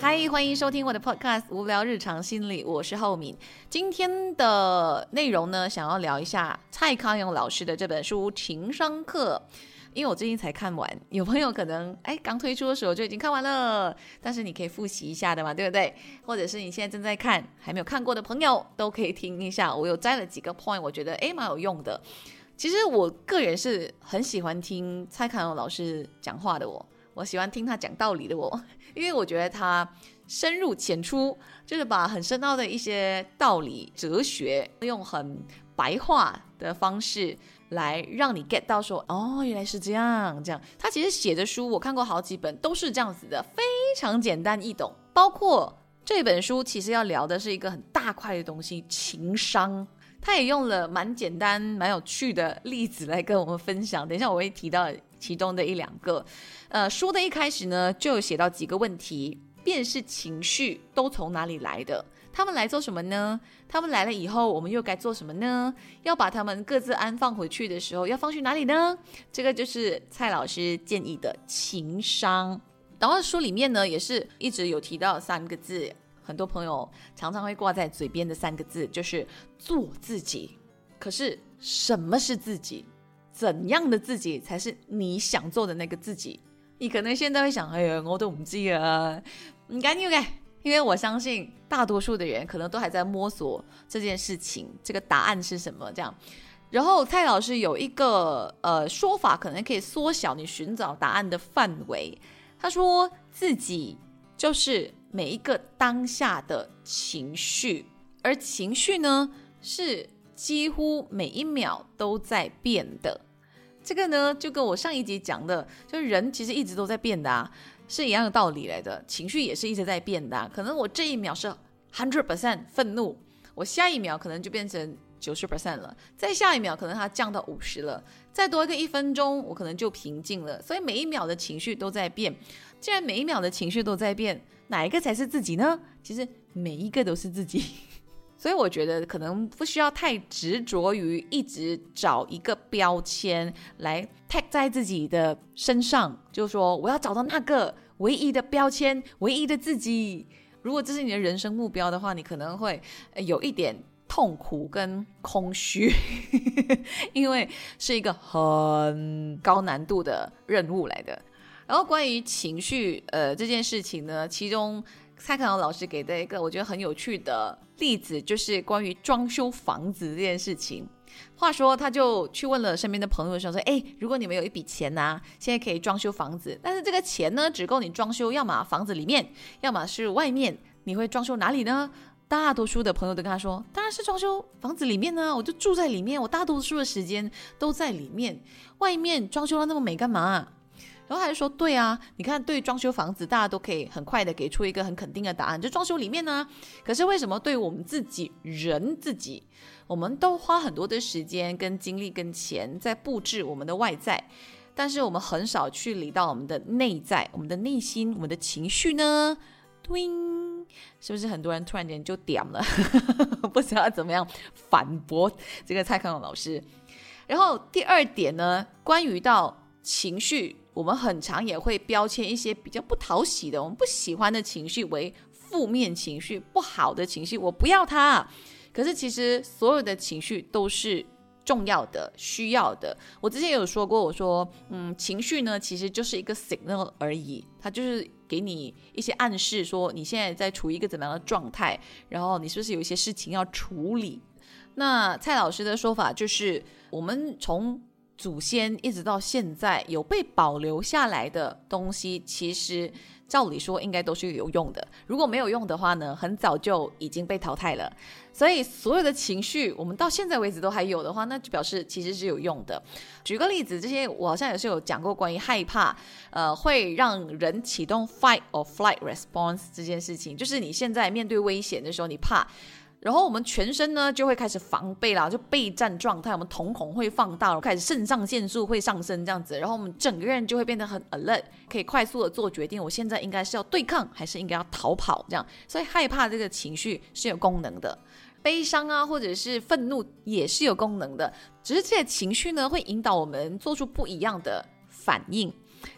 嗨，欢迎收听我的 Podcast《无聊日常心理》，我是浩敏。今天的内容呢，想要聊一下蔡康永老师的这本书《情商课》，因为我最近才看完。有朋友可能哎刚推出的时候就已经看完了，但是你可以复习一下的嘛，对不对？或者是你现在正在看还没有看过的朋友，都可以听一下。我有摘了几个 point，我觉得哎蛮有用的。其实我个人是很喜欢听蔡康永老师讲话的，哦我喜欢听他讲道理的我。因为我觉得他深入浅出，就是把很深奥的一些道理、哲学，用很白话的方式来让你 get 到说，哦，原来是这样。这样，他其实写的书我看过好几本，都是这样子的，非常简单易懂。包括这本书，其实要聊的是一个很大块的东西——情商。他也用了蛮简单、蛮有趣的例子来跟我们分享。等一下我会提到。其中的一两个，呃，书的一开始呢，就有写到几个问题：便是情绪都从哪里来的？他们来做什么呢？他们来了以后，我们又该做什么呢？要把他们各自安放回去的时候，要放去哪里呢？这个就是蔡老师建议的情商。然后书里面呢，也是一直有提到三个字，很多朋友常常会挂在嘴边的三个字，就是做自己。可是什么是自己？怎样的自己才是你想做的那个自己？你可能现在会想，哎呀，我都唔知啊，唔紧要嘅，因为我相信大多数的人可能都还在摸索这件事情，这个答案是什么？这样，然后蔡老师有一个呃说法，可能可以缩小你寻找答案的范围。他说自己就是每一个当下的情绪，而情绪呢是几乎每一秒都在变的。这个呢，就跟我上一集讲的，就是人其实一直都在变的啊，是一样的道理来的。情绪也是一直在变的，啊可能我这一秒是 hundred percent 愤怒，我下一秒可能就变成九十 percent 了，再下一秒可能它降到五十了，再多一个一分钟，我可能就平静了。所以每一秒的情绪都在变，既然每一秒的情绪都在变，哪一个才是自己呢？其实每一个都是自己。所以我觉得可能不需要太执着于一直找一个标签来 tag 在自己的身上，就是说我要找到那个唯一的标签，唯一的自己。如果这是你的人生目标的话，你可能会有一点痛苦跟空虚，因为是一个很高难度的任务来的。然后关于情绪，呃，这件事情呢，其中。蔡康永老师给的一个我觉得很有趣的例子，就是关于装修房子这件事情。话说，他就去问了身边的朋友，说：“说，哎，如果你们有一笔钱呐，现在可以装修房子，但是这个钱呢，只够你装修，要么房子里面，要么是外面，你会装修哪里呢？”大多数的朋友都跟他说：“当然是装修房子里面呢，我就住在里面，我大多数的时间都在里面，外面装修的那么美干嘛？”然后他就说：“对啊，你看，对装修房子，大家都可以很快的给出一个很肯定的答案，就装修里面呢。可是为什么对我们自己人自己，我们都花很多的时间、跟精力、跟钱在布置我们的外在，但是我们很少去理到我们的内在、我们的内心、我们的情绪呢？对，是不是很多人突然间就点了，不知道怎么样反驳这个蔡康永老师？然后第二点呢，关于到情绪。”我们很常也会标签一些比较不讨喜的、我们不喜欢的情绪为负面情绪、不好的情绪，我不要它。可是其实所有的情绪都是重要的、需要的。我之前有说过，我说，嗯，情绪呢其实就是一个 signal 而已，它就是给你一些暗示，说你现在在处于一个怎么样的状态，然后你是不是有一些事情要处理。那蔡老师的说法就是，我们从祖先一直到现在有被保留下来的东西，其实照理说应该都是有用的。如果没有用的话呢，很早就已经被淘汰了。所以所有的情绪，我们到现在为止都还有的话，那就表示其实是有用的。举个例子，这些我好像也是有讲过关于害怕，呃，会让人启动 fight or flight response 这件事情，就是你现在面对危险的时候，你怕。然后我们全身呢就会开始防备啦，就备战状态，我们瞳孔会放大，开始肾上腺素会上升这样子，然后我们整个人就会变得很 alert，可以快速的做决定，我现在应该是要对抗还是应该要逃跑这样。所以害怕这个情绪是有功能的，悲伤啊或者是愤怒也是有功能的，只是这些情绪呢会引导我们做出不一样的反应。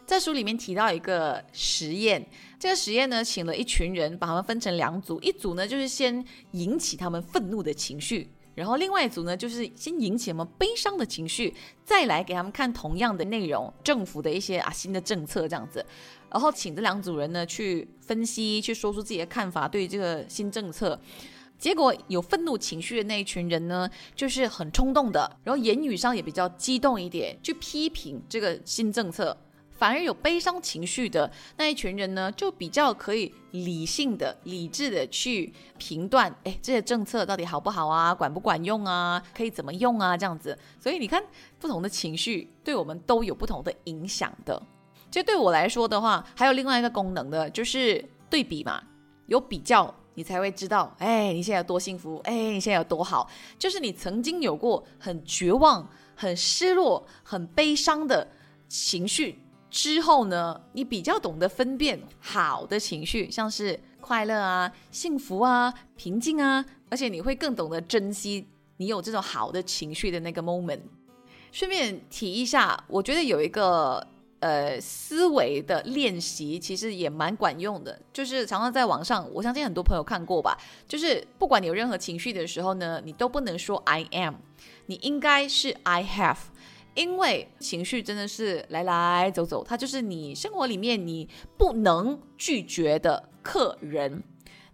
在书里面提到一个实验，这个实验呢，请了一群人，把他们分成两组，一组呢就是先引起他们愤怒的情绪。然后另外一组呢，就是先引起我们悲伤的情绪，再来给他们看同样的内容，政府的一些啊新的政策这样子。然后请这两组人呢去分析，去说出自己的看法，对这个新政策。结果有愤怒情绪的那一群人呢，就是很冲动的，然后言语上也比较激动一点，去批评这个新政策。反而有悲伤情绪的那一群人呢，就比较可以理性的、理智的去评断，哎，这些政策到底好不好啊，管不管用啊，可以怎么用啊，这样子。所以你看，不同的情绪对我们都有不同的影响的。其实对我来说的话，还有另外一个功能的，就是对比嘛，有比较，你才会知道，哎，你现在有多幸福，哎，你现在有多好。就是你曾经有过很绝望、很失落、很悲伤的情绪。之后呢，你比较懂得分辨好的情绪，像是快乐啊、幸福啊、平静啊，而且你会更懂得珍惜你有这种好的情绪的那个 moment。顺便提一下，我觉得有一个呃思维的练习，其实也蛮管用的，就是常常在网上，我相信很多朋友看过吧，就是不管你有任何情绪的时候呢，你都不能说 I am，你应该是 I have。因为情绪真的是来来走走，它就是你生活里面你不能拒绝的客人。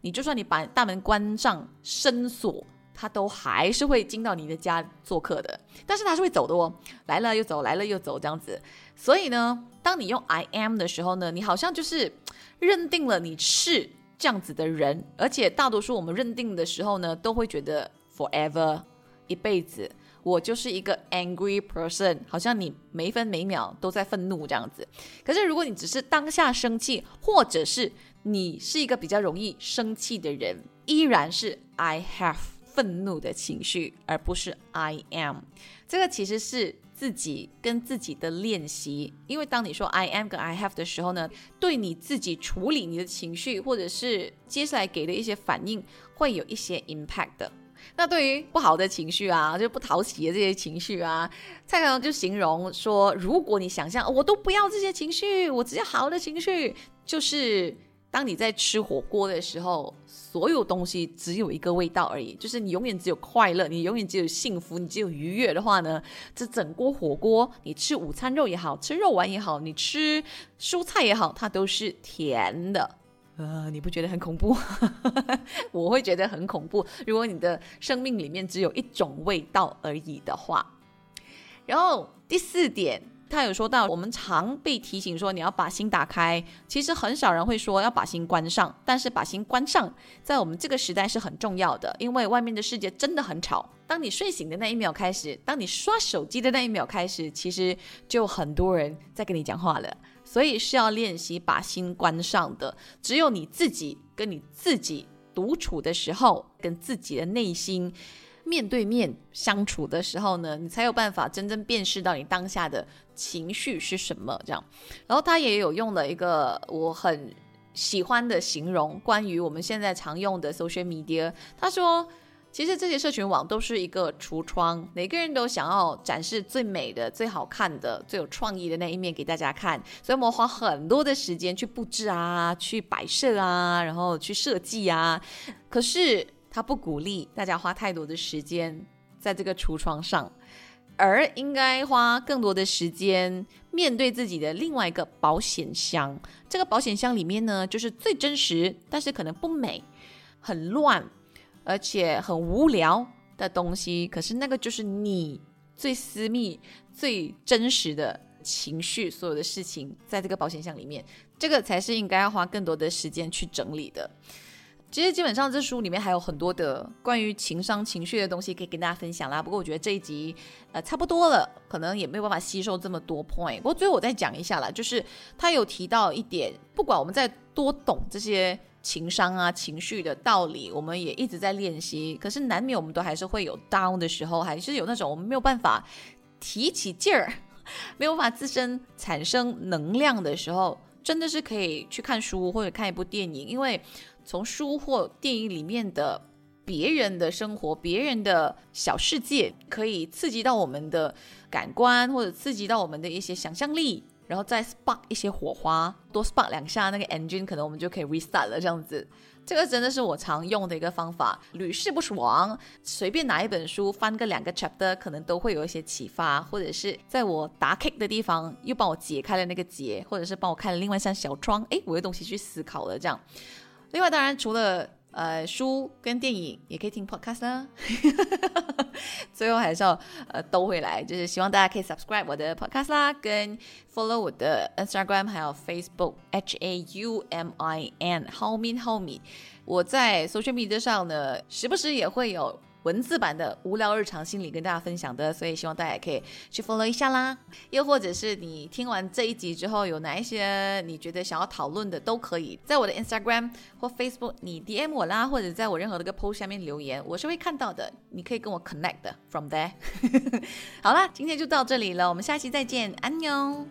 你就算你把大门关上、深锁，他都还是会进到你的家做客的。但是他是会走的哦，来了又走，来了又走这样子。所以呢，当你用 I am 的时候呢，你好像就是认定了你是这样子的人，而且大多数我们认定的时候呢，都会觉得 forever 一辈子。我就是一个 angry person，好像你每分每秒都在愤怒这样子。可是如果你只是当下生气，或者是你是一个比较容易生气的人，依然是 I have 愤怒的情绪，而不是 I am。这个其实是自己跟自己的练习，因为当你说 I am 跟 I have 的时候呢，对你自己处理你的情绪，或者是接下来给的一些反应，会有一些 impact 的。那对于不好的情绪啊，就不讨喜的这些情绪啊，蔡康永就形容说：如果你想象我都不要这些情绪，我只要好的情绪，就是当你在吃火锅的时候，所有东西只有一个味道而已，就是你永远只有快乐，你永远只有幸福，你只有愉悦的话呢，这整锅火锅，你吃午餐肉也好吃肉丸也好，你吃蔬菜也好，它都是甜的。呃，你不觉得很恐怖？我会觉得很恐怖。如果你的生命里面只有一种味道而已的话，然后第四点，他有说到，我们常被提醒说你要把心打开，其实很少人会说要把心关上。但是把心关上，在我们这个时代是很重要的，因为外面的世界真的很吵。当你睡醒的那一秒开始，当你刷手机的那一秒开始，其实就很多人在跟你讲话了。所以是要练习把心关上的，只有你自己跟你自己独处的时候，跟自己的内心面对面相处的时候呢，你才有办法真正辨识到你当下的情绪是什么。这样，然后他也有用了一个我很喜欢的形容，关于我们现在常用的 social media，他说。其实这些社群网都是一个橱窗，每个人都想要展示最美的、最好看的、最有创意的那一面给大家看，所以我们花很多的时间去布置啊、去摆设啊，然后去设计啊。可是他不鼓励大家花太多的时间在这个橱窗上，而应该花更多的时间面对自己的另外一个保险箱。这个保险箱里面呢，就是最真实，但是可能不美、很乱。而且很无聊的东西，可是那个就是你最私密、最真实的情绪，所有的事情在这个保险箱里面，这个才是应该要花更多的时间去整理的。其实基本上这书里面还有很多的关于情商、情绪的东西可以跟大家分享啦。不过我觉得这一集呃差不多了，可能也没有办法吸收这么多 point。不过最后我再讲一下啦，就是他有提到一点，不管我们在多懂这些。情商啊，情绪的道理，我们也一直在练习。可是难免我们都还是会有 down 的时候，还是有那种我们没有办法提起劲儿，没有办法自身产生能量的时候，真的是可以去看书或者看一部电影，因为从书或电影里面的别人的生活、别人的小世界，可以刺激到我们的感官，或者刺激到我们的一些想象力。然后再 spark 一些火花，多 spark 两下，那个 engine 可能我们就可以 restart 了。这样子，这个真的是我常用的一个方法，屡试不爽。随便拿一本书翻个两个 chapter，可能都会有一些启发，或者是在我打 kick 的地方又帮我解开了那个结，或者是帮我开了另外一扇小窗，诶，我有东西去思考了。这样，另外当然除了。呃，书跟电影也可以听 podcast 啦。最后还是要呃兜回来，就是希望大家可以 subscribe 我的 podcast 啦，跟 follow 我的 Instagram 还有 Facebook H A U M I N How Min How Mi。我在 social media 上呢，时不时也会有。文字版的无聊日常心理跟大家分享的，所以希望大家也可以去 follow 一下啦。又或者是你听完这一集之后，有哪一些你觉得想要讨论的，都可以在我的 Instagram 或 Facebook 你 DM 我啦，或者在我任何的个 post 下面留言，我是会看到的。你可以跟我 connect 的 from there。好啦，今天就到这里了，我们下期再见，安妞。